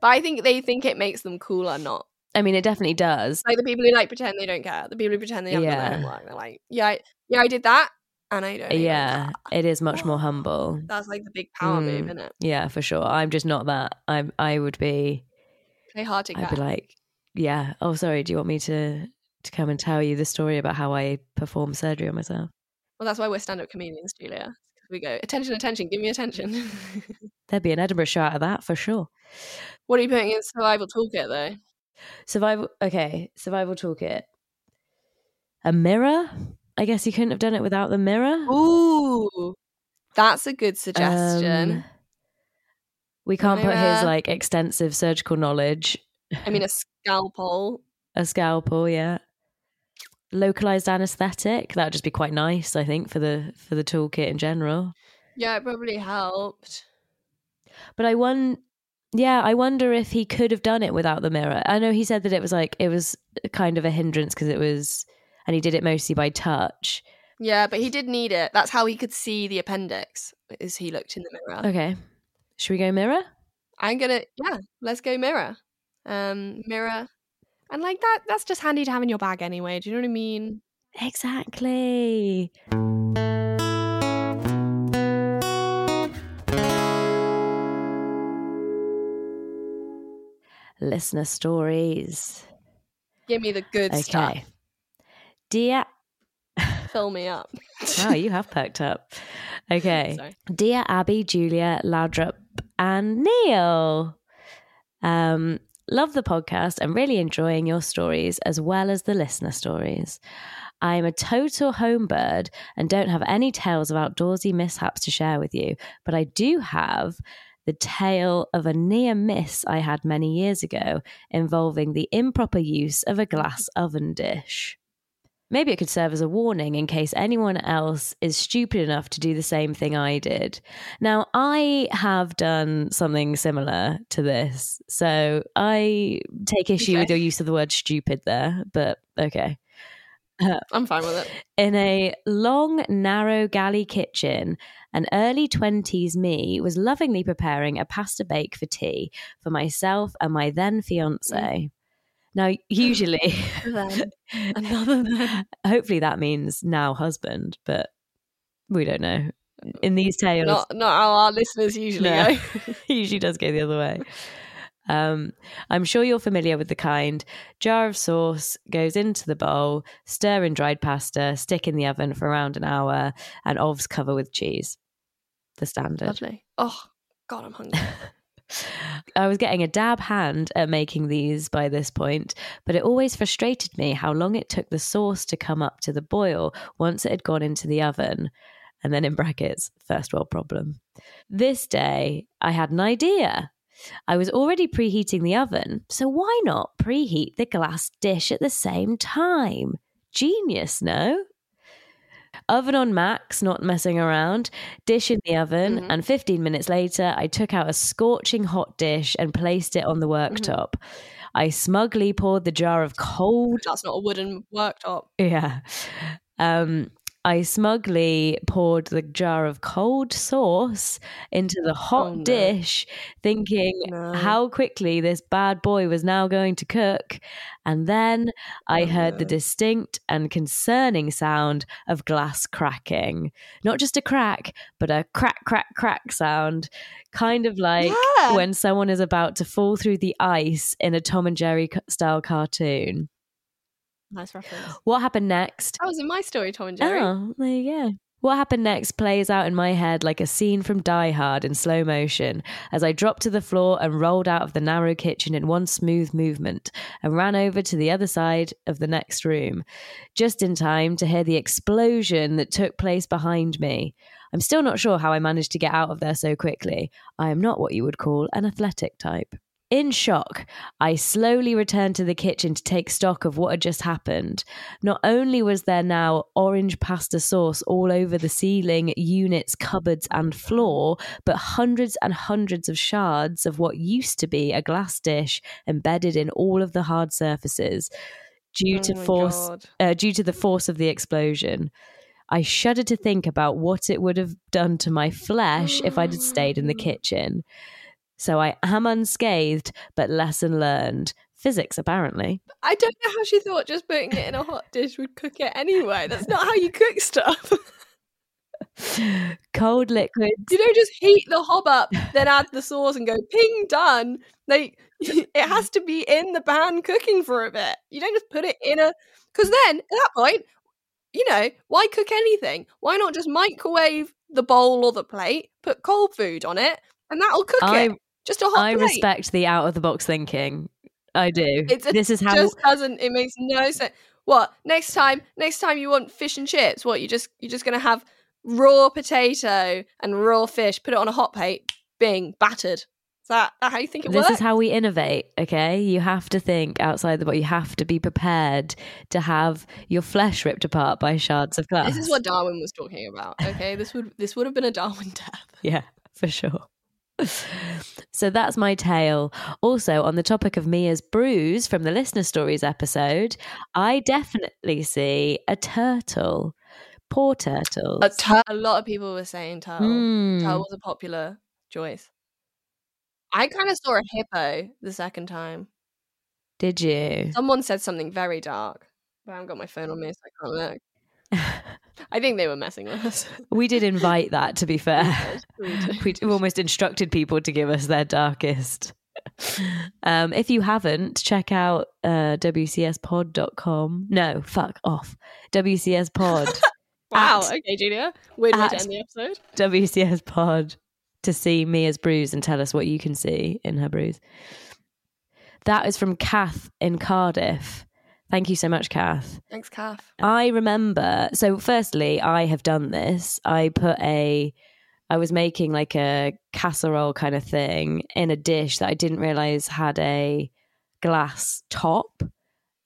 [SPEAKER 4] But I think they think it makes them cooler, not
[SPEAKER 5] I mean, it definitely does.
[SPEAKER 4] like the people who like pretend they don't care. The people who pretend they haven't done
[SPEAKER 5] Yeah.
[SPEAKER 4] their homework. They're like, yeah, I, yeah, I did that, and I don't.
[SPEAKER 5] Yeah,
[SPEAKER 4] care."
[SPEAKER 5] it is much more humble.
[SPEAKER 4] That's like the big power
[SPEAKER 5] Mm.
[SPEAKER 4] move, isn't it?
[SPEAKER 5] Yeah, for sure. I'm just not that. I'm. I would be.
[SPEAKER 4] Play hard to
[SPEAKER 5] I'd be like, yeah. Oh, sorry. Do you want me to to come and tell you the story about how I performed surgery on myself?
[SPEAKER 4] well, that's why we're stand-up comedians, Julia. We go attention, attention, give me attention.
[SPEAKER 5] There'd be an Edinburgh show out of that for sure.
[SPEAKER 4] what are you putting in survival toolkit though?
[SPEAKER 5] Survival. Okay, survival toolkit. A mirror. I guess you couldn't have done it without the mirror.
[SPEAKER 4] Ooh, that's a good suggestion.
[SPEAKER 5] Um, we can't put his like extensive surgical knowledge.
[SPEAKER 4] I mean, a scalpel.
[SPEAKER 5] A scalpel, yeah. Localized anesthetic. That would just be quite nice, I think, for the for the toolkit in general.
[SPEAKER 4] Yeah, it probably helped.
[SPEAKER 5] But I won yeah, I wonder if he could have done it without the mirror. I know he said that it was like it was kind of a hindrance because it was and he did it mostly by touch.
[SPEAKER 4] Yeah, but he did need it. That's how he could see the appendix. As he looked in the mirror.
[SPEAKER 5] Okay. Should we go mirror?
[SPEAKER 4] I'm gonna yeah, let's go mirror. Um mirror. And like that that's just handy to have in your bag anyway. Do you know what I mean?
[SPEAKER 5] Exactly. Listener stories.
[SPEAKER 4] Give me the good stuff.
[SPEAKER 5] Okay. Dear
[SPEAKER 4] Fill me up.
[SPEAKER 5] Wow, you have perked up. Okay.
[SPEAKER 4] Sorry.
[SPEAKER 5] Dear Abi, Julia, Laudrup, and Neil. Um, love the podcast and really enjoying your stories as well as the listener stories. I am a total home bird and don't have any tales of outdoorsy mishaps to share with you, but I do have the tale of a near miss I had many years ago involving the improper use of a glass oven dish. Maybe it could serve as a warning in case anyone else is stupid enough to do the same thing I did. Now, I have done something similar to this, so I take issue with your use of the word stupid there, but okay.
[SPEAKER 4] I'm fine with it.
[SPEAKER 5] In a long, narrow galley kitchen, an early 20s me was lovingly preparing a pasta bake for tea for myself and my then fiance. Mm. Now, usually,
[SPEAKER 4] Then. Another then.
[SPEAKER 5] hopefully that means now husband, but we don't know. In these tales,
[SPEAKER 4] Not not how our listeners usually
[SPEAKER 5] No.
[SPEAKER 4] go.
[SPEAKER 5] usually does go the other way. Um, I'm sure you're familiar with the kind. Jar of sauce goes into the bowl, stir in dried pasta, stick in the oven for around an hour, and ovs cover with cheese. The standard.
[SPEAKER 4] Lovely. Oh God, I'm hungry.
[SPEAKER 5] I was getting a dab hand at making these by this point, but it always frustrated me how long it took the sauce to come up to the boil once it had gone into the oven. And then in brackets, first world problem. This day, I had an idea. I was already preheating the oven, so why not preheat the glass dish at the same time? Genius, no? Oven on max, not messing around. Dish in the oven,
[SPEAKER 4] Mhm.
[SPEAKER 5] and 15 minutes later, I took out a scorching hot dish and placed it on the worktop. I smugly poured the jar of cold
[SPEAKER 4] That's not a wooden worktop.
[SPEAKER 5] yeah. Um, I smugly poured the jar of cold sauce into the hot
[SPEAKER 4] Oh, no.
[SPEAKER 5] dish, thinking
[SPEAKER 4] No.
[SPEAKER 5] how quickly this bad boy was now going to cook. And then I
[SPEAKER 4] Oh,
[SPEAKER 5] heard the distinct and concerning sound of glass cracking. Not just a crack, but a crack, crack, crack sound. Kind of like
[SPEAKER 4] Yeah.
[SPEAKER 5] when someone is about to fall through the ice in a Tom and Jerry style cartoon.
[SPEAKER 4] Nice reference.
[SPEAKER 5] What happened next?
[SPEAKER 4] That was in my story, Tom and Jerry.
[SPEAKER 5] Oh, there you go. What happened next plays out in my head like a scene from Die Hard in slow motion as I dropped to the floor and rolled out of the narrow kitchen in one smooth movement and ran over to the other side of the next room, just in time to hear the explosion that took place behind me. I'm still not sure how I managed to get out of there so quickly. I am not what you would call an athletic type. In shock, I slowly returned to the kitchen to take stock of what had just happened. Not only was there now orange pasta sauce all over the ceiling, units, cupboards, and floor, but hundreds and hundreds of shards of what used to be a glass dish embedded in all of the hard surfaces due
[SPEAKER 4] Oh
[SPEAKER 5] to force uh, due to the force of the explosion. I shudder to think about what it would have done to my flesh if I'd had stayed in the kitchen. So I am unscathed, but lesson learned. Physics, apparently.
[SPEAKER 4] I don't know how she thought just putting it in a hot dish would cook it anyway. That's not how you cook stuff.
[SPEAKER 5] Cold liquids.
[SPEAKER 4] you don't just heat the hob up, then add the sauce and go ping done. They it has to be in the pan cooking for a bit. You don't just put it in a because then at that point, you know, why cook anything? Why not just microwave the bowl or the plate, put cold food on it, and that'll cook
[SPEAKER 5] I-
[SPEAKER 4] it. Just a hot
[SPEAKER 5] I
[SPEAKER 4] plate.
[SPEAKER 5] respect the out of the box thinking. I do.
[SPEAKER 4] It's a-
[SPEAKER 5] this is how
[SPEAKER 4] just doesn't it makes no sense what next time next time you want fish and chips what you just you're just gonna have raw potato and raw fish put it on a hot plate bing battered is that, that how you think it
[SPEAKER 5] this
[SPEAKER 4] works This
[SPEAKER 5] is how we innovate, okay? You have to think outside the box. You have to be prepared to have your flesh ripped apart by shards of glass.
[SPEAKER 4] this is what darwin was talking about okay this would this would have been a darwin death
[SPEAKER 5] Yeah, for sure. So that's my tale. Also, on the topic of Mia's bruise from the listener stories episode, I definitely see a turtle. Poor turtles.
[SPEAKER 4] a, tur- a lot of people were saying turtle
[SPEAKER 5] Hmm.
[SPEAKER 4] turtle was a popular choice i kind of saw a hippo the second time
[SPEAKER 5] Did you?
[SPEAKER 4] someone said something very dark but i haven't got my phone on me so i can't look I think they were messing with us.
[SPEAKER 5] we did invite that, to be fair.
[SPEAKER 4] We did.
[SPEAKER 5] we d- almost instructed people to give us their darkest. Um, if you haven't, check out uh, WCSpod.com. No, fuck off. WCS Pod.
[SPEAKER 4] Wow.
[SPEAKER 5] At-
[SPEAKER 4] okay, Julia. Weird way to end the episode.
[SPEAKER 5] WCS Pod to see Mia's bruise and tell us what you can see in her bruise. That is from Kath in Cardiff. Thank you so much, Kath.
[SPEAKER 4] Thanks, Calf.
[SPEAKER 5] I remember. So, firstly, I have done this. I put a, I was making like a casserole kind of thing in a dish that I didn't realize had a glass top.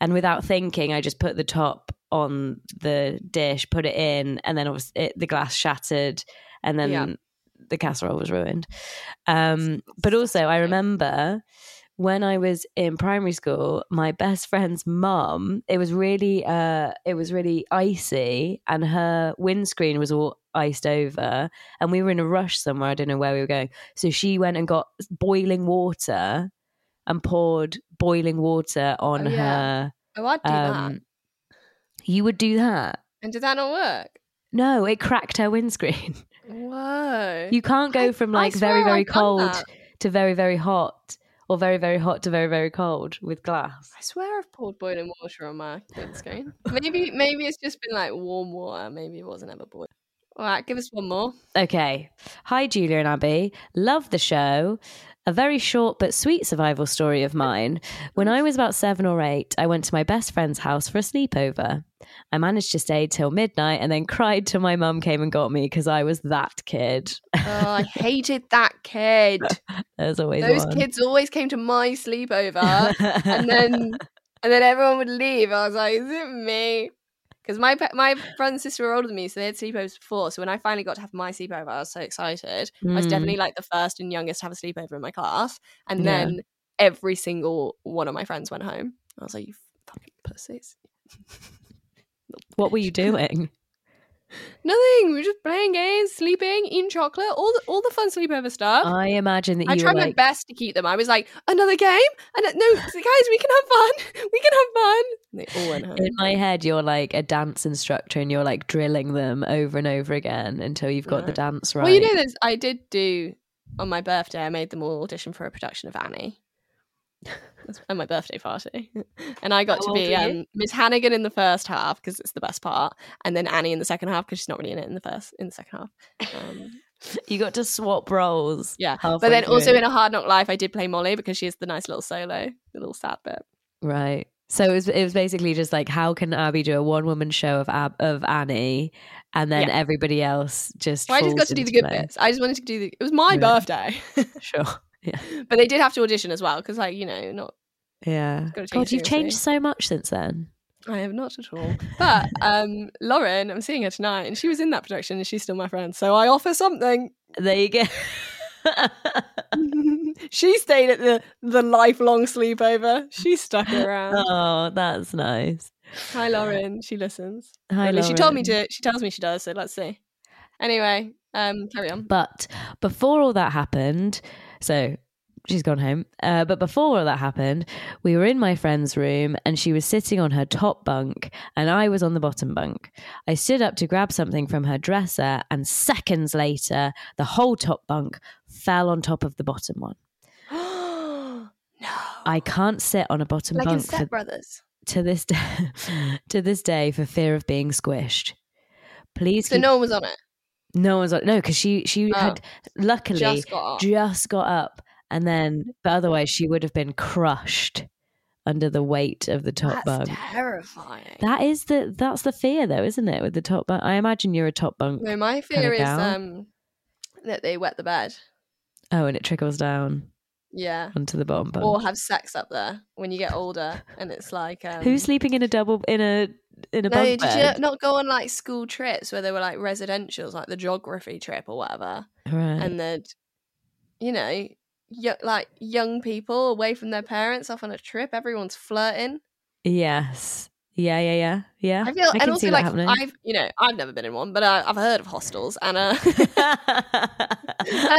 [SPEAKER 5] And without thinking, I just put the top on the dish, put it in, and then obviously it, the glass shattered, and then
[SPEAKER 4] Yeah.
[SPEAKER 5] the casserole was ruined. Um, but also, I remember when I was in primary school, my best friend's mum, it was really uh it was really icy and her windscreen was all iced over and we were in a rush somewhere, I don't know where we were going. So she went and got boiling water and poured boiling water on
[SPEAKER 4] Oh, yeah.
[SPEAKER 5] her
[SPEAKER 4] Oh, I'd do that.
[SPEAKER 5] um you would do that.
[SPEAKER 4] And did that not work?
[SPEAKER 5] No, it cracked her windscreen.
[SPEAKER 4] Whoa.
[SPEAKER 5] You can't go
[SPEAKER 4] I-
[SPEAKER 5] from like very, very
[SPEAKER 4] I've
[SPEAKER 5] cold to very, very hot or very, very hot to very, very cold with glass.
[SPEAKER 4] I swear I've poured boiling water on my windscreen. maybe maybe it's just been like warm water. Maybe it wasn't ever boiled. All right, give us one more.
[SPEAKER 5] Okay. Hi, Julia and Abi. Love the show. A very short but sweet survival story of mine. When I was about seven or eight, I went to my best friend's house for a sleepover. I managed to stay till midnight and then cried till my mum came and got me because I was that kid.
[SPEAKER 4] Oh, I hated that kid.
[SPEAKER 5] There's always
[SPEAKER 4] Those
[SPEAKER 5] one.
[SPEAKER 4] kids always came to my sleepover, and then and then everyone would leave. I was like, "Is it me?" Because my my brother and sister were older than me, so they had sleepovers before. So when I finally got to have my sleepover, I was so excited. I was
[SPEAKER 5] Mm.
[SPEAKER 4] definitely like the first and youngest to have a sleepover in my class, and
[SPEAKER 5] Yeah.
[SPEAKER 4] then every single one of my friends went home. I was like, "You fucking pussies!"
[SPEAKER 5] What were you doing?
[SPEAKER 4] Nothing. We are just playing games, sleeping, eating chocolate, all the all the fun sleepover stuff.
[SPEAKER 5] I imagine that you
[SPEAKER 4] I tried my best to keep them. I was like, another game? And no, guys, we can have fun. We can have fun. And they all went home.
[SPEAKER 5] in my head, you're like a dance instructor and you're like drilling them over and over again until you've got the dance right.
[SPEAKER 4] Well, you know, this. I did do on my birthday. I made them all audition for a production of Annie. That's at my birthday party, and I got
[SPEAKER 5] How
[SPEAKER 4] to be um, Miss Hannigan in the first half because it's the best part, and then Annie in the second half because she's not really in it in the first in the second half. Um,
[SPEAKER 5] you got to swap roles.
[SPEAKER 4] yeah, but then
[SPEAKER 5] through.
[SPEAKER 4] also in a Hard Knock Life, I did play Molly because she has the nice little solo, the little sad bit.
[SPEAKER 5] Right. So it was, it was basically just like, how can Abi do a one woman show of Ab- of Annie, and then
[SPEAKER 4] Yeah.
[SPEAKER 5] everybody else just.
[SPEAKER 4] Well, I just got to do the good
[SPEAKER 5] play?
[SPEAKER 4] bits. I just wanted to do the. It was my birthday,
[SPEAKER 5] Sure. Yeah.
[SPEAKER 4] but they did have to audition as well because, like, you know, not
[SPEAKER 5] Yeah. God, you've changed so much since then.
[SPEAKER 4] I have not at all. But um, Lauren, I'm seeing her tonight, and she was in that production, and she's still my friend. So I offer something.
[SPEAKER 5] There you go.
[SPEAKER 4] she stayed at the the lifelong sleepover. She stuck around.
[SPEAKER 5] oh, that's nice.
[SPEAKER 4] Hi, Lauren. She listens.
[SPEAKER 5] Hi,
[SPEAKER 4] least she told me to. She tells me she does. So let's see. Anyway, um, carry on.
[SPEAKER 5] But before all that happened, so she's gone home. Uh, but before all that happened, we were in my friend's room and she was sitting on her top bunk and I was on the bottom bunk. I stood up to grab something from her dresser and seconds later, the whole top bunk fell on top of the bottom one.
[SPEAKER 4] no.
[SPEAKER 5] I can't sit on a bottom bunk.
[SPEAKER 4] like in
[SPEAKER 5] bunk for,
[SPEAKER 4] Brothers.
[SPEAKER 5] to this day, to this day for fear of being squished. Please,
[SPEAKER 4] So
[SPEAKER 5] keep-
[SPEAKER 4] no one was on it.
[SPEAKER 5] No one's like no because she she
[SPEAKER 4] Oh.
[SPEAKER 5] had luckily
[SPEAKER 4] Just got up.
[SPEAKER 5] just got up and then but otherwise she would have been crushed under the weight of the top
[SPEAKER 4] That's
[SPEAKER 5] bunk
[SPEAKER 4] terrifying.
[SPEAKER 5] that is the that's the fear though isn't it with the top bunk i imagine you're a top bunk
[SPEAKER 4] no, my fear is
[SPEAKER 5] gal.
[SPEAKER 4] um that they wet the bed.
[SPEAKER 5] oh and it trickles down
[SPEAKER 4] Yeah.
[SPEAKER 5] onto the bottom bunk
[SPEAKER 4] Or have sex up there when you get older, and it's like um,
[SPEAKER 5] who's sleeping in a double in a in a
[SPEAKER 4] No,
[SPEAKER 5] bunk
[SPEAKER 4] did you
[SPEAKER 5] bed?
[SPEAKER 4] not go on like school trips where they were like residentials, like the geography trip or whatever,
[SPEAKER 5] right.
[SPEAKER 4] And that you know, y- like young people away from their parents off on a trip, everyone's flirting.
[SPEAKER 5] yes yeah yeah yeah yeah
[SPEAKER 4] I feel,
[SPEAKER 5] can
[SPEAKER 4] and also like
[SPEAKER 5] happening
[SPEAKER 4] I've, you know, I've never been in one, but I, I've heard of hostels and uh, heard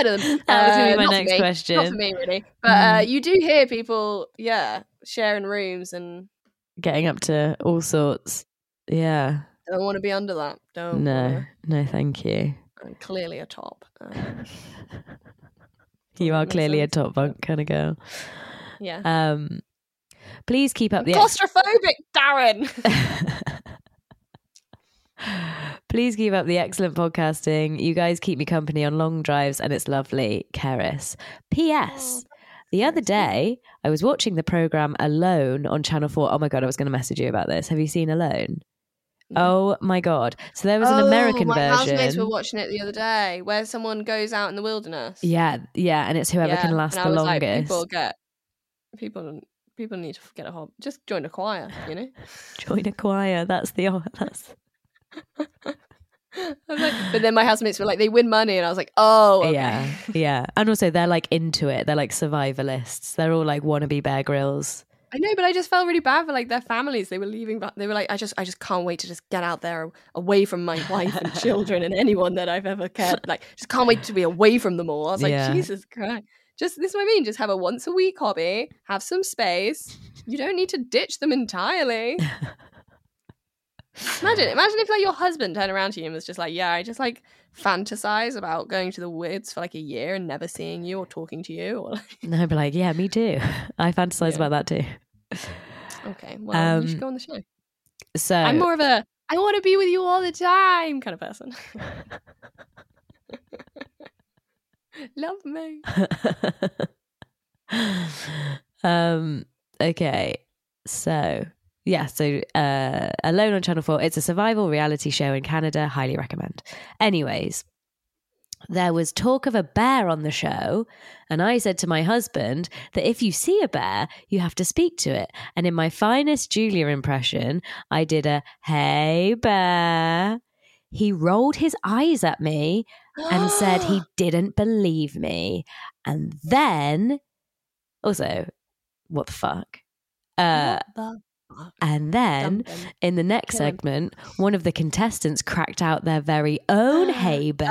[SPEAKER 4] of them.
[SPEAKER 5] that was gonna be
[SPEAKER 4] Uh,
[SPEAKER 5] my
[SPEAKER 4] not
[SPEAKER 5] next question
[SPEAKER 4] Not for me, really. But uh, you do hear people, yeah, sharing rooms, and
[SPEAKER 5] getting up to all sorts yeah I
[SPEAKER 4] don't want to be under that. Don't.
[SPEAKER 5] no
[SPEAKER 4] wanna.
[SPEAKER 5] no thank you
[SPEAKER 4] I'm clearly a top. Um,
[SPEAKER 5] You are clearly a top bunk kind of girl.
[SPEAKER 4] yeah.
[SPEAKER 5] Um, please keep up the
[SPEAKER 4] Claustrophobic, Darren.
[SPEAKER 5] please keep up the excellent podcasting. You guys keep me company on long drives, and it's lovely. Keris. P.S. Oh, the other day, I was watching the program Alone on Channel Four. Oh my god, I was going to message you about this. Have you seen Alone? Oh my god! So there was an
[SPEAKER 4] Oh,
[SPEAKER 5] American
[SPEAKER 4] my housemates were watching it the other day, where someone goes out in the wilderness.
[SPEAKER 5] Yeah, yeah, and it's whoever
[SPEAKER 4] Yeah,
[SPEAKER 5] can last
[SPEAKER 4] and
[SPEAKER 5] the
[SPEAKER 4] I was
[SPEAKER 5] longest.
[SPEAKER 4] Like, people get people. People need to get a hob. Just join a choir, you know.
[SPEAKER 5] Join a choir. That's the that's
[SPEAKER 4] like, but then my housemates were like, they win money, and I was like, oh, okay.
[SPEAKER 5] Yeah, yeah. And also, they're like into it. They're like survivalists. They're all like wannabe Bear Grylls.
[SPEAKER 4] I know, but I just felt really bad for like their families. They were leaving. but They were like, I just, I just can't wait to just get out there, away from my wife and children and anyone that I've ever cared. Like, just can't wait to be away from them all. I was like,
[SPEAKER 5] Yeah.
[SPEAKER 4] Jesus Christ. Just this is what I mean. Just have a once a week hobby. Have some space. You don't need to ditch them entirely. imagine, imagine if like your husband turned around to you and was just like, "Yeah, I just like fantasize about going to the woods for like a year and never seeing you or talking to you." Or like,
[SPEAKER 5] I'd be like, yeah, me too. I fantasize
[SPEAKER 4] Yeah.
[SPEAKER 5] about that too.
[SPEAKER 4] okay, well, you should
[SPEAKER 5] Um,
[SPEAKER 4] go on the show.
[SPEAKER 5] So
[SPEAKER 4] I'm more of a I want to be with you all the time kind of person. Love me.
[SPEAKER 5] um. Okay. So yeah. So uh, Alone on Channel Four. It's a survival reality show in Canada. Highly recommend. Anyways. There was talk of a bear on the show, and I said to my husband that if you see a bear, you have to speak to it. And in my finest Julia impression, I did a "Hey bear." He rolled his eyes at me and said he didn't believe me. And then, also, what the fuck? Uh,
[SPEAKER 4] the
[SPEAKER 5] And then
[SPEAKER 4] Dump 'em.
[SPEAKER 5] in the next
[SPEAKER 4] Kill
[SPEAKER 5] segment, one of the contestants cracked out their very own Hey Bear.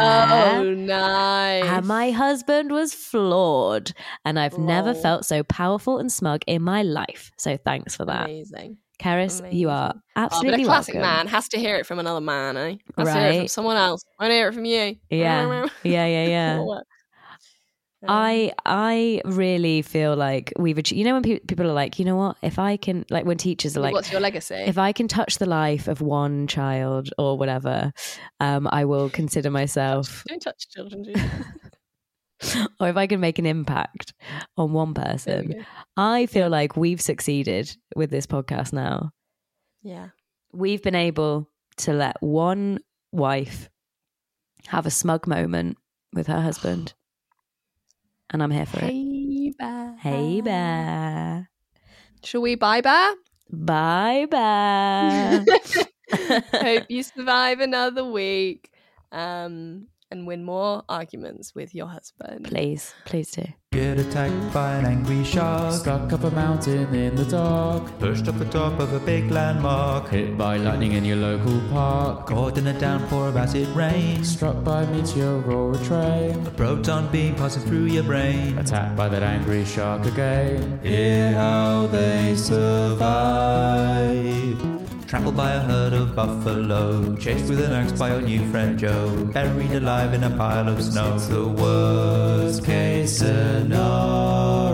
[SPEAKER 4] Oh, nice.
[SPEAKER 5] And my husband was flawed. And I've never felt so powerful and smug in my life. So thanks for that.
[SPEAKER 4] Amazing.
[SPEAKER 5] Karis, you are.
[SPEAKER 4] Oh, but
[SPEAKER 5] absolutely
[SPEAKER 4] a classic
[SPEAKER 5] welcome.
[SPEAKER 4] man has to hear it from another man, eh? Has to hear it from
[SPEAKER 5] Right.
[SPEAKER 4] someone else. I hear it from you.
[SPEAKER 5] Yeah. Yeah, yeah, yeah.
[SPEAKER 4] Um,
[SPEAKER 5] I I really feel like we've achieved. You know when pe- people are like, you know what? If I can, like when teachers are like,
[SPEAKER 4] what's your legacy?
[SPEAKER 5] if I can touch the life of one child or whatever, um, I will consider myself.
[SPEAKER 4] Don't touch children, do you?
[SPEAKER 5] Or if I can make an impact on one person. I feel like we've succeeded with this podcast. Now
[SPEAKER 4] Yeah.
[SPEAKER 5] we've been able to let one wife have a smug moment with her husband, and I'm here for it.
[SPEAKER 4] Hey, bear.
[SPEAKER 5] Hey, bear.
[SPEAKER 4] Shall we bye, bear?
[SPEAKER 5] Bye, bear.
[SPEAKER 4] Hope you survive another week um, and win more arguments with your husband.
[SPEAKER 5] please, please do.
[SPEAKER 1] Get attacked by an angry shark.
[SPEAKER 2] Stuck up a mountain in the dark.
[SPEAKER 1] Pushed off the top of a big landmark.
[SPEAKER 2] Hit by lightning in your local park.
[SPEAKER 1] Caught in a downpour of acid rain.
[SPEAKER 2] Struck by a meteor or a train.
[SPEAKER 1] A proton beam passing through your brain.
[SPEAKER 2] Attacked by that angry shark again.
[SPEAKER 1] Hear how they survive. Trampled by a herd of buffalo, chased with an axe by your new friend Joe, buried alive in a pile of snow. The worst case scenario.